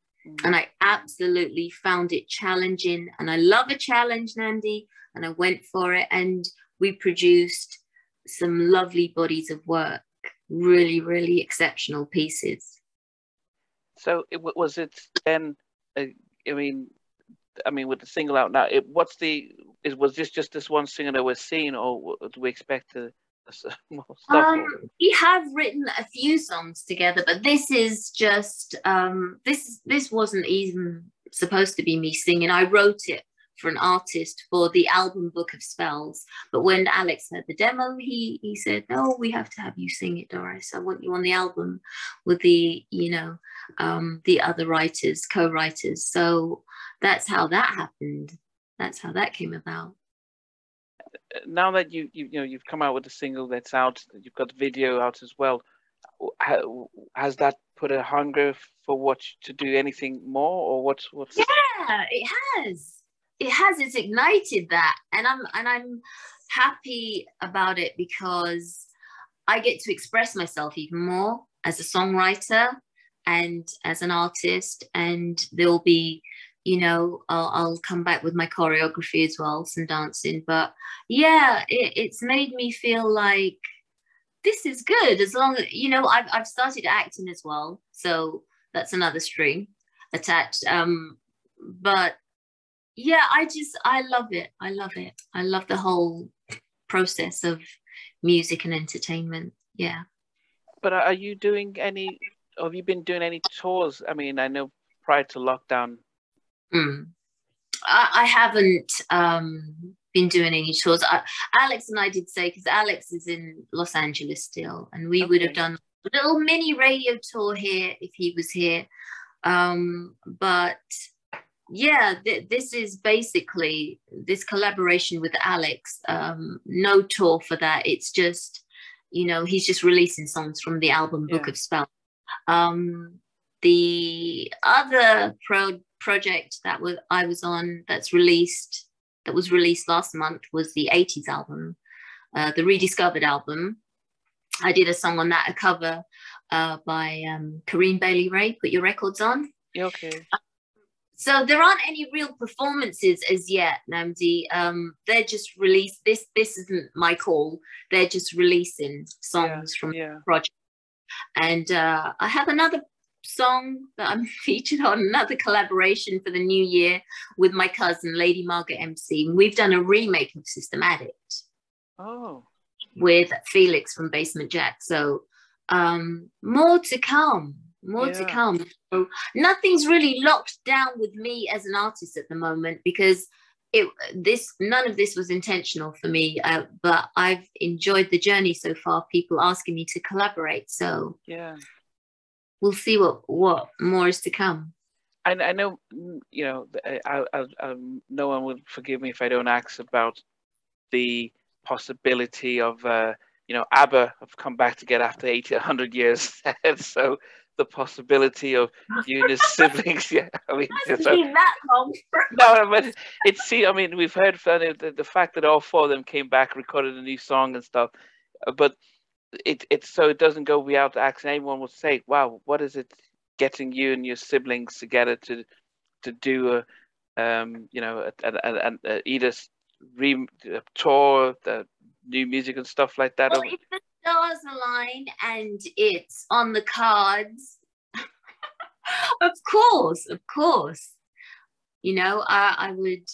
And I absolutely found it challenging. And I love a challenge, Nnamdi. And I went for it. And we produced some lovely bodies of work, really, really exceptional pieces. So it, was it then, uh, I mean, I mean, with the single out now, it, what's the, is, was this just this one singer that we're seeing or do we expect to um, we have written a few songs together, but this is just um, this this wasn't even supposed to be me singing. I wrote it for an artist for the album Book of Spells. But when Alex heard the demo, he he said, "No, we have to have you sing it, Doris. I want you on the album with the you know um, the other writers, co-writers." So that's how that happened. That's how that came about now that you, you you know you've come out with a single that's out, you've got video out as well. has that put a hunger for what to do anything more, or what's what's? Yeah, it has. It has. It's ignited that, and I'm and I'm happy about it because I get to express myself even more as a songwriter and as an artist, and there'll be you know I'll, I'll, come back with my choreography as well some dancing. But yeah it, it's made me feel like this is good as long as you know I've, I've started acting as well so that's another string attached um but yeah i just i love it. I love it. I love the whole process of music and entertainment. Yeah. But are you doing any or have you been doing any tours? I mean i know prior to lockdown Mm. I, I, haven't um, been doing any tours. I, Alex and I did say because Alex is in Los Angeles still, and we okay. would have done a little mini radio tour here if he was here. Um, but yeah, th- this is basically this collaboration with Alex. Um, no tour for that. It's just you know he's just releasing songs from the album Book yeah. of Spell. Um, the other pro project that was I was on that's released that was released last month was the 80s album, uh, the rediscovered album. I did a song on that, a cover uh, by um, Corinne Bailey Rae, Put Your Records On. Okay. So there aren't any real performances as yet, Nnamdi. Um, they're just released. This this isn't my call. They're just releasing songs yeah, from yeah. the project. And uh, I have another song that I'm featured on, another collaboration for the new year with my cousin, Lady Margaret MC. We've done a remake of System Addict. Oh. With Felix from Basement Jaxx. So um, more to come. More yeah. to come. So nothing's really locked down with me as an artist at the moment because it this none of this was intentional for me uh, but i've enjoyed the journey so far people asking me to collaborate so yeah we'll see what what more is to come. I, I know, you know, I, I, I, no one will forgive me if I don't ask about the possibility of, uh, you know, ABBA have come back together after 80, 100 years. so the possibility of his siblings, yeah, I mean, so, that long. no, but it's, see, I mean, we've heard from the, the fact that all four of them came back, recorded a new song and stuff, but it it's so it doesn't go without asking. Anyone will say, "Wow, what is it getting you and your siblings together to to do a um you know a, a, re a tour, the new music and stuff like that." Well, if the stars align and it's on the cards, of course, of course, you know, I I would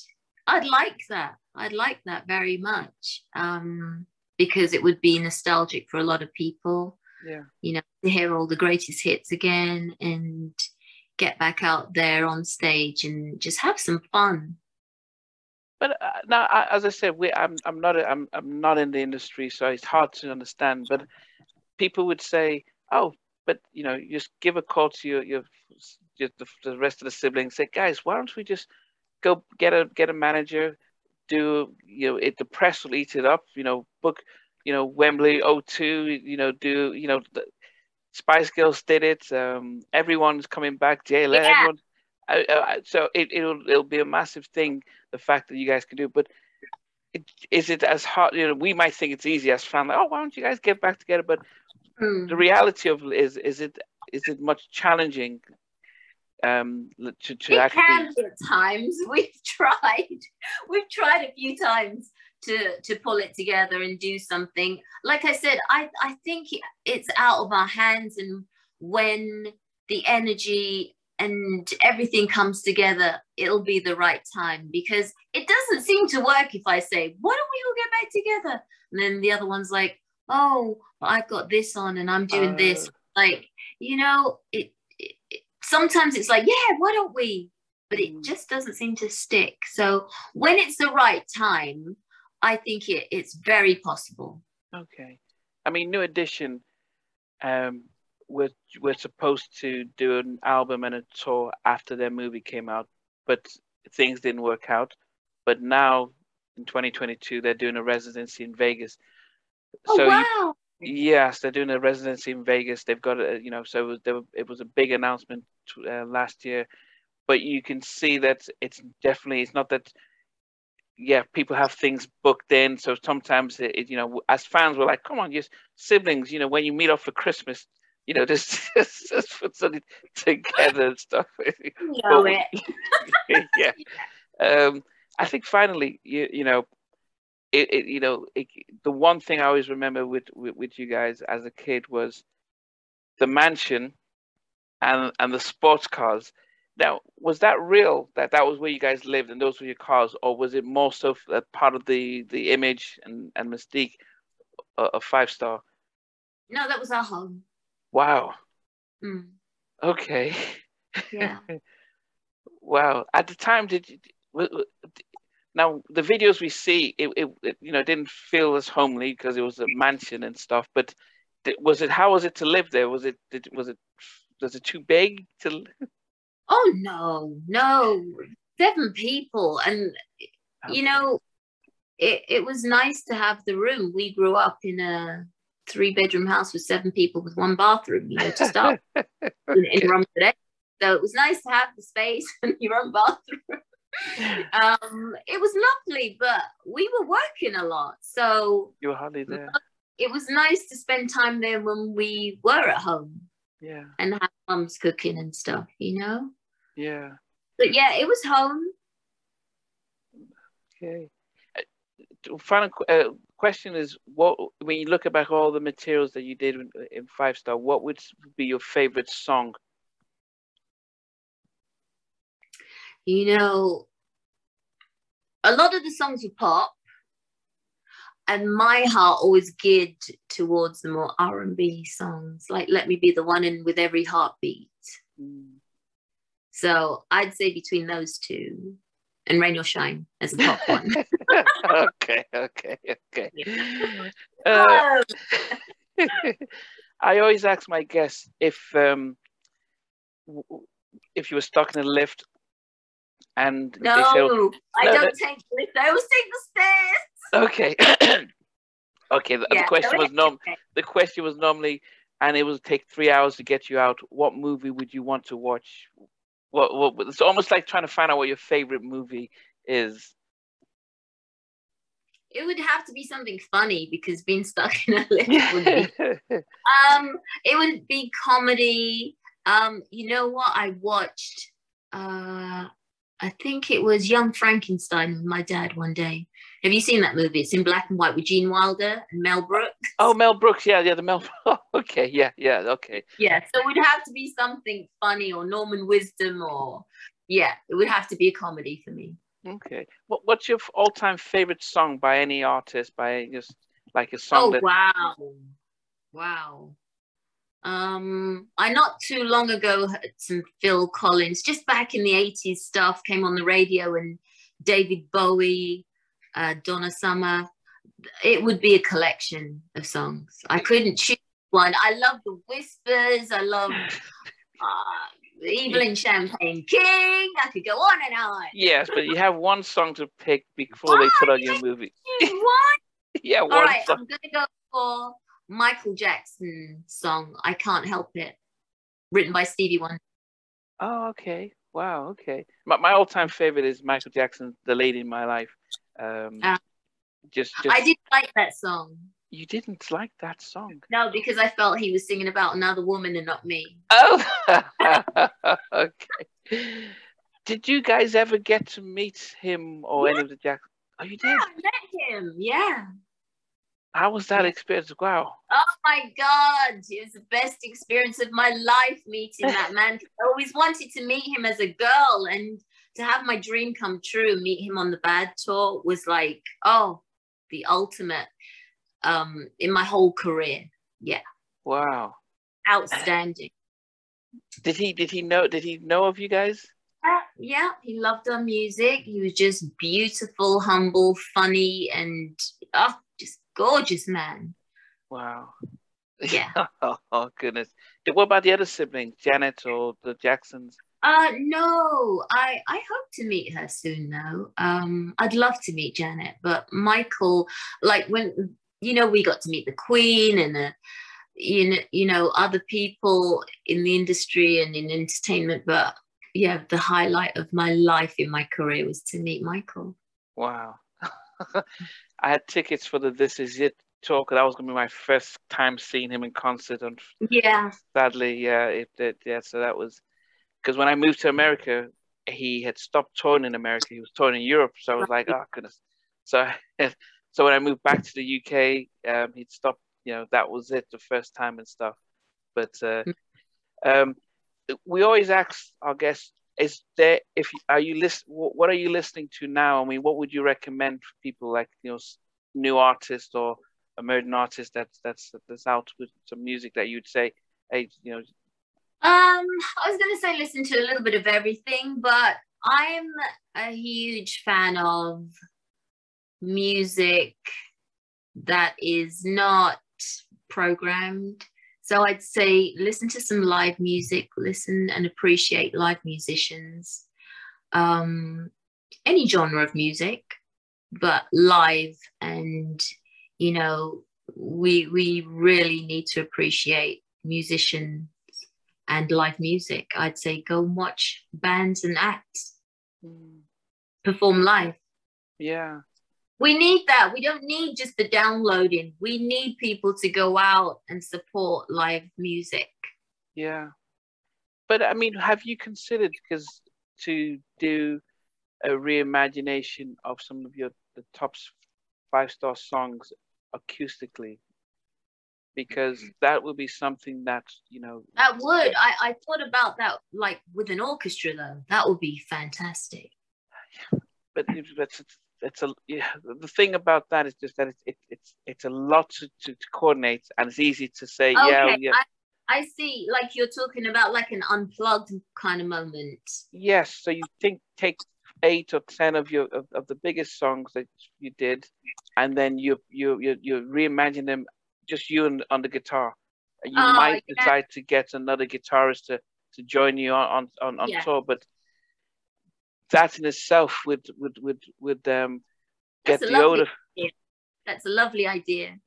I'd like that. I'd like that very much um, because it would be nostalgic for a lot of people. Yeah. You know, to hear all the greatest hits again and get back out there on stage and just have some fun. But uh, now, as I said, we, I'm I'm not a, I'm I'm not in the industry, so it's hard to understand. But people would say, "Oh, but you know, just give a call to your your, your the, the rest of the siblings. Say, guys, why don't we just go get a get a manager, do you know it? The press will eat it up. You know, book, you know, Wembley O2. You know, do you know the Spice Girls did it. Um, everyone's coming back. Yeah. everyone. I, I, so it, it'll it'll be a massive thing. The fact that you guys can do, but it, is it as hard? You know, we might think it's easy as fans. Like, oh, why don't you guys get back together? But mm. the reality of is is it is it much challenging um to, to it actually can be at times. We've tried. We've tried a few times to to pull it together and do something. Like i said i i think it's out of our hands and when the energy and everything comes together it'll be the right time because it doesn't seem to work if i say why don't we all get back together? And then the other one's like oh i've got this on and i'm doing uh... this like you know it, sometimes it's like yeah why don't we but it mm. just doesn't seem to stick so when it's the right time I think it, it's very possible. Okay. I mean, New Edition, um, we're, we're supposed to do an album and a tour after their movie came out, but things didn't work out. But now in 2022, they're doing a residency in Vegas. Oh, so wow. Yes, they're doing a residency in Vegas. They've got a, you know, so it was, it was a big announcement uh, last year, but you can see that it's definitely, it's not that yeah, people have things booked in. So sometimes, it, you know, as fans, we're like, come on, just siblings, you know, when you meet up for Christmas, you know, just, just, just put something together and stuff. Know it. yeah. Um, I think finally, you, you know, it, it you know, it, the one thing I always remember with, with, with you guys as a kid was the mansion and and the sports cars now, was that real? That that was where you guys lived and those were your cars, or was it more so that part of the the image and and mystique of Five Star? No, that was our home. Wow. Mm. Okay. Yeah. wow. At the time, did you? Now the videos we see, it, it, it you know didn't feel as homely because it was a mansion and stuff. But was it? How was it to live there? Was it? Did, was it? Was it too big to? Oh no, no, seven people, and you know, it it was nice to have the room. We grew up in a three bedroom house with seven people with one bathroom. You know, to start in, in Romford. So it was nice to have the space and your own bathroom. um, it was lovely, but we were working a lot, so you were hardly there. It was nice to spend time there when we were at home. Yeah. And have mum's cooking and stuff, you know? Yeah. But yeah, it was home. Okay. Uh, final uh, question is what when you look back all the materials that you did in, in Five Star, what would be your favorite song? You know, a lot of the songs were pop, and my heart always geared towards the more r&b songs like let me be the one in with every heartbeat. Mm. so i'd say between those two and rain or shine as a top one. Okay okay okay. Uh, i always ask my guests if um if you were stuck in a lift and no, I no, don't no. take lift. I always take the stairs. Okay. okay. The, yeah, the question was norm. The question was normally, and it would take three hours to get you out. What movie would you want to watch? What? What? It's almost like trying to find out what your favorite movie is. It would have to be something funny because being stuck in a lift would be. um, it would be comedy. Um, you know what? I watched. Uh, I think it was Young Frankenstein with my dad one day. Have you seen that movie? It's in black and white with Gene Wilder and Mel Brooks. Oh, Mel Brooks, yeah, yeah, the Mel. okay, yeah, yeah, okay. Yeah, so it would have to be something funny or Norman Wisdom or yeah, it would have to be a comedy for me. Okay. What, what's your all-time favorite song by any artist? By just like a song oh, that. wow, wow. Um, I not too long ago heard some Phil Collins, just back in the 80s stuff came on the radio and David Bowie, uh, Donna Summer. It would be a collection of songs. I couldn't choose one. I love the whispers. I love uh, Evelyn Champagne King. I could go on and on. Yes, but you have one song to pick before they put on your movie. One? yeah, one All right, song. I'm gonna go for Michael Jackson song. I can't help it. Written by Stevie Wonder. Oh, okay. Wow. Okay. My, my all-time favorite is Michael Jackson, "The Lady in My Life." Um, Ah. just, just. I didn't like that song. You didn't like that song. No, because I felt he was singing about another woman and not me. Oh. okay. Did you guys ever get to meet him or any of the Jackson? Oh, you Yeah, did. I met him. Yeah. How was that experience? Wow. Oh my God. It was the best experience of my life meeting that man. I always wanted to meet him as a girl and to have my dream come true and meet him on the bad tour was like, oh, the ultimate um in my whole career. Yeah. Wow. Outstanding. Did he? Did he know? Did he know of you guys? Uh, yeah, he loved our music. He was just beautiful, humble, funny, and oh, gorgeous man. Wow. Yeah. oh, goodness. What about the other siblings, Janet or the Jacksons? Uh no, I I hope to meet her soon though. Um I'd love to meet Janet, but Michael like when you know we got to meet the Queen and uh, you know you know other people in the industry and in entertainment, but yeah, the highlight of my life in my career was to meet Michael. Wow. I had tickets for the This Is It tour 'cause that was gonna be my first time seeing him in concert, and Yeah. sadly, yeah, it did. Yeah, so that was because when I moved to America, he had stopped touring in America. He was touring in Europe, so I was like, oh goodness. So, so when I moved back to the UK, um, he'd stopped. You know, that was it, the first time and stuff. But uh, um, we always ask our guests, is there if are you list what are you listening to now? I mean, what would you recommend for people like you know new artists or emerging artists that's that's that's out with some music that you'd say, hey, you know, Um, I was gonna say listen to a little bit of everything, but I'm a huge fan of music that is not programmed. So I'd say listen to some live music, listen and appreciate live musicians. Um, any genre of music, but live and you know, we we really need to appreciate musicians and live music. I'd say go and watch bands and acts perform live. yeah, We need that. We don't need just the downloading. We need people to go out and support live music. yeah. But I mean, have you considered because to do a reimagination of some of your the top five star songs acoustically? Because mm-hmm. that would be something that you know That would. I, I thought about that like with an orchestra though. That would be fantastic. Yeah. But it- it's a yeah. The thing about that is just that it's it, it's it's a lot to, to, to coordinate, and it's easy to say, yeah, Okay, yeah, I, I see. Like you're talking about like an unplugged kind of moment. yes. So you think take eight or ten of your of, of the biggest songs that you did, and then you you you you reimagine them, just you and on the guitar. You Oh, might yeah. decide to get another guitarist to to join you on on on, on Yeah. tour, but that in itself would would would would um get the odor. idea. That's a lovely idea.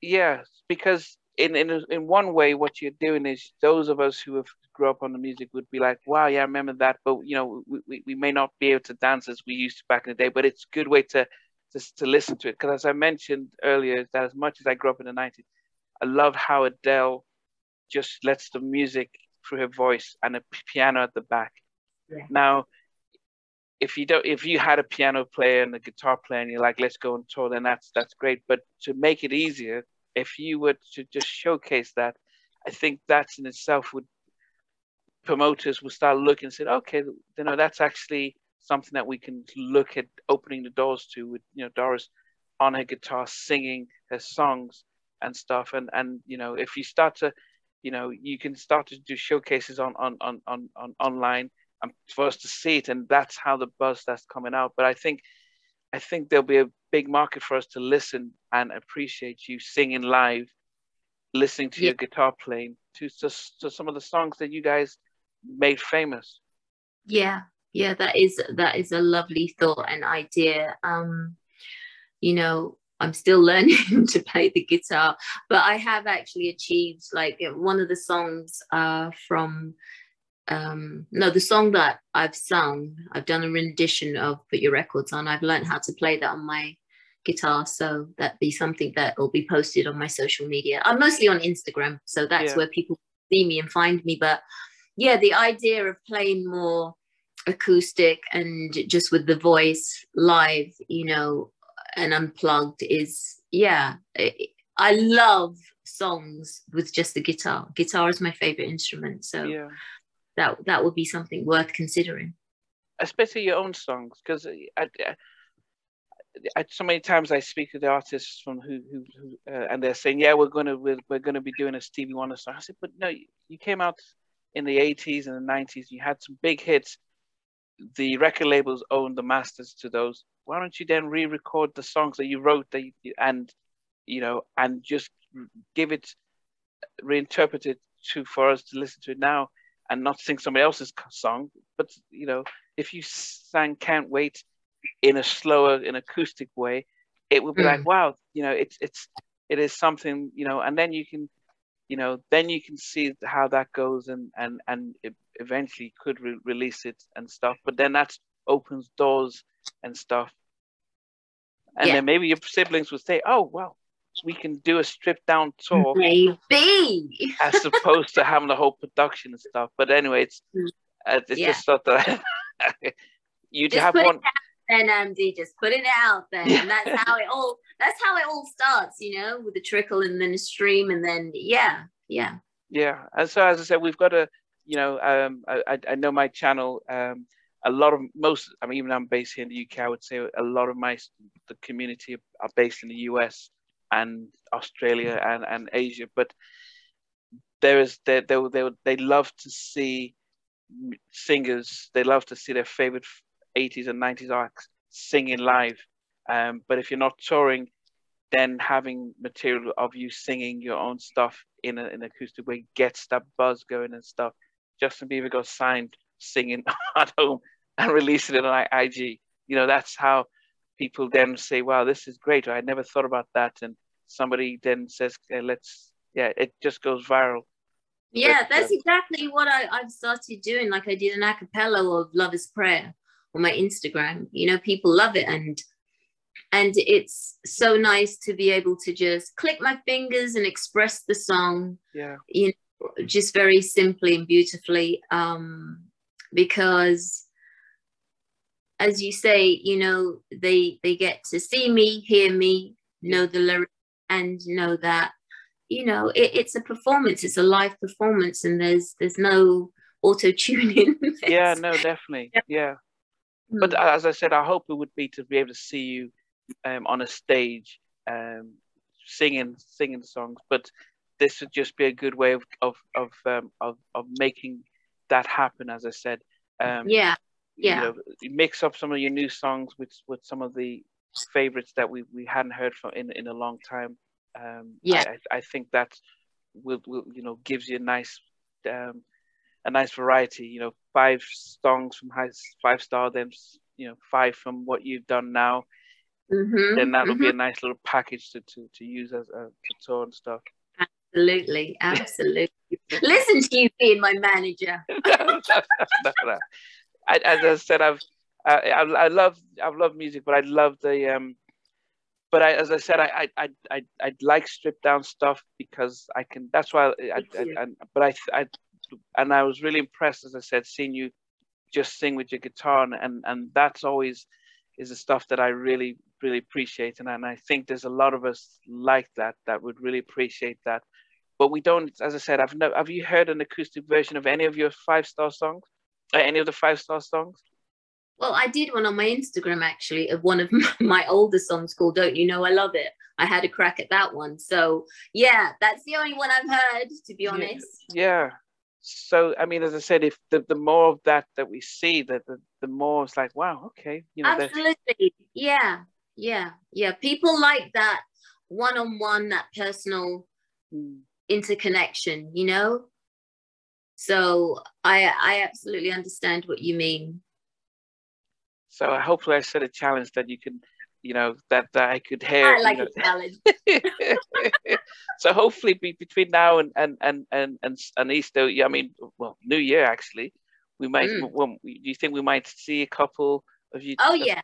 Yes, because in in in one way, what you're doing is those of us who have grew up on the music would be like, wow, yeah, I remember that, but you know, we, we, we may not be able to dance as we used to back in the day, but it's a good way to to, to listen to it. Because as I mentioned earlier, that as much as I grew up in the '90s, I love how Adele just lets the music through her voice and a piano at the back. Yeah. Now, if you don't, if you had a piano player and a guitar player, and you're like, let's go on tour, then that's that's great. But to make it easier, if you were to just showcase that, I think that in itself would promoters will start looking and say, okay, you know, that's actually something that we can look at opening the doors to with you know Doris on her guitar singing her songs and stuff and and you know if you start to you know you can start to do showcases on on on on, on online for us to see it and that's how the buzz that's coming out. But i think i think there'll be a big market for us to listen and appreciate you singing live listening to yeah. your guitar playing to just to some of the songs that you guys made famous. Yeah yeah that is that is a lovely thought and idea. Um you know I'm still learning to play the guitar, but I have actually achieved like one of the songs uh, from um, no, the song that I've sung, I've done a rendition of Put Your Records On. I've learned how to play that on my guitar, so that be something that will be posted on my social media. I'm mostly on Instagram, so that's yeah. where people see me and find me. But yeah, the idea of playing more acoustic and just with the voice live, you know, and unplugged is yeah i love songs with just the guitar guitar is my favorite instrument so yeah. That that would be something worth considering. Especially your own songs because I, I, so many times I speak to the artists from who who, who uh, and they're saying yeah we're gonna we're, we're gonna be doing a Stevie Wonder song. I said but no you came out in the 80s and the 90s you had some big hits. The record labels own the masters to those. Why don't you then re-record the songs that you wrote that you, and you know and just give it reinterpret it to for us to listen to it now and not sing somebody else's song but you know if you sang can't wait in a slower in acoustic way it would be mm. like wow you know it's it's it is something you know and then you can you know then you can see how that goes and and and eventually could re- release it and stuff but then that opens doors and stuff. And yeah. then maybe your siblings would say, "Oh, well, we can do a stripped down tour." Maybe. as opposed to having the whole production and stuff. But anyway, it's mm. uh, it's yeah. just thought that you just have one. Then MD, just put it out then, yeah. and that's how it all. That's how it all starts, you know, with the trickle and then a stream, and then yeah, yeah. Yeah, and so as I said, we've got a, you know, um, I, I know my channel. Um, a lot of most i mean even i'm based here in the uk i would say a lot of my the community are based in the us and australia and, and asia but there is they, they, they, they love to see singers. They love to see their favorite 80s and 90s acts singing live. Um, but if you're not touring then having material of you singing your own stuff in, a, an acoustic way gets that buzz going and stuff. Justin bieber got signed singing at home and releasing it on IG. You know, that's how people then say, wow, this is great. I never thought about that. And somebody then says, let's, yeah, it just goes viral. Yeah, but, that's uh, exactly what I, I've started doing. Like I did an acapella of Love is Prayer on my Instagram. You know, people love it. And and it's so nice to be able to just click my fingers and express the song yeah you know just very simply and beautifully um because as you say you know they they get to see me hear me know the lyrics and know that you know it, it's a performance it's a live performance and there's there's no auto tuning yeah no definitely. Yeah, yeah. Mm. but as i said our hope it would be to be able to see you um, on a stage um, singing singing songs but this would just be a good way of of of um, of, of making that happen as i said. Um, yeah, yeah. You know, mix up some of your new songs with with some of the favorites that we, we hadn't heard from in in a long time. Um, yeah, I, I think that will will you know gives you a nice um, a nice variety. You know, five songs from high five star, then you know five from what you've done now. Mm-hmm, then that'll mm-hmm. be a nice little package to, to, to use as a to tour and stuff. Absolutely, absolutely. Listen to you being my manager. I, as I said, I've I, I, I love I've loved music, but I love the um. But I, as I said, I I I I like stripped down stuff because I can. That's why I, I, I, but I I and I was really impressed, as I said, seeing you just sing with your guitar, and and, and that's always is the stuff that I really really appreciate, and, and I think there's a lot of us like that that would really appreciate that but we don't. As I said, I've no. Have you heard an acoustic version of any of your five star songs? Uh, any of the five star songs? Well, I did one on my Instagram actually of one of my older songs called Don't You Know I Love It. I had a crack at that one. So, yeah, that's the only one I've heard, to be honest. Yeah. So, I mean, as I said, if the, the more of that that we see, that the, the more it's like, wow, okay. You know, Absolutely. Yeah. Yeah. Yeah. People like that one on one, that personal mm. interconnection, you know? So I I absolutely understand what you mean. So hopefully I set a challenge that you can, you know, that, that I could hear. I like you know. a challenge. so hopefully be, between now and and and and and, and Easter, yeah, I mean, well, New Year actually, we might. Mm. Well, do you think we might see a couple of you? Oh yeah.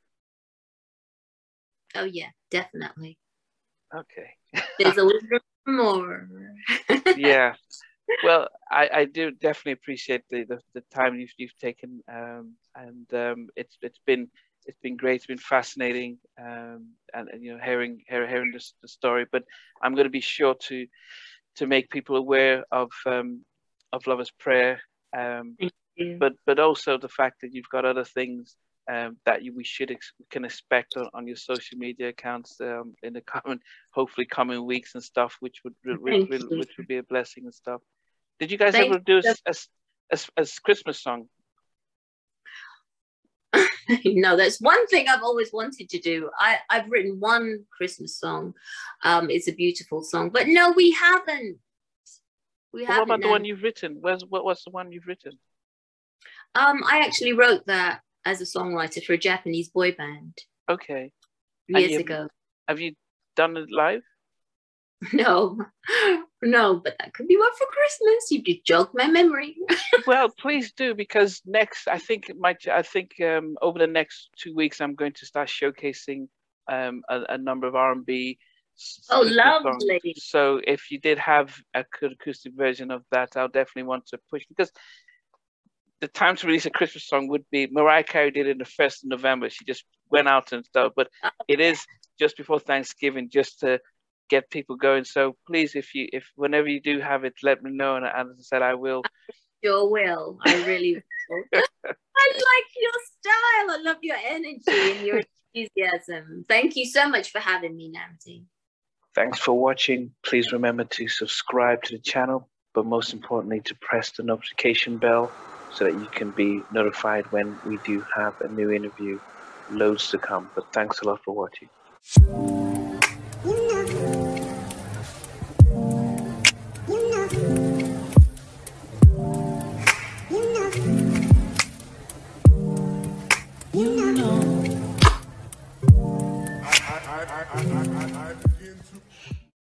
Oh yeah, definitely. Okay. There's a little more. yeah, well, I, I do definitely appreciate the, the, the time you've, you've taken, um, and um, it's it's been it's been great. It's been fascinating, um, and, and you know hearing hearing, hearing the, the story. But I'm going to be sure to to make people aware of um, of Lovers Prayer, um, but but also the fact that you've got other things um, that you, we should ex- can expect on, on your social media accounts um, in the coming, hopefully coming weeks and stuff, which would which, which, which would be a blessing and stuff. Did you guys Thank ever do a, a, a, a Christmas song? no, that's one thing I've always wanted to do. I, I've written one Christmas song. Um, it's a beautiful song, but no, we haven't. We haven't. What about the one you've written? Where's what? was the one you've written? Um, I actually wrote that as a songwriter for a Japanese boy band. Okay. Years you, ago. Have you done it live? No, no, but that could be one for Christmas. You did jog my memory. well, please do because next, I think might. I think um, over the next two weeks, I'm going to start showcasing um, a, a number of R and B. Oh, lovely! Songs. So if you did have a good acoustic version of that, I'll definitely want to push because the time to release a Christmas song would be Mariah Carey did it in the first of November. She just went out and stuff, but oh, it is just before Thanksgiving, just to get people going. So please, if you if whenever you do have it, let me know. And, and as I said, I will. I sure will. I really will. I like your style. I love your energy and your enthusiasm. Thank you so much for having me, Nnamdi. Thanks for watching. Please remember to subscribe to the channel, but most importantly, to press the notification bell so that you can be notified when we do have a new interview. Loads to come, but thanks a lot for watching.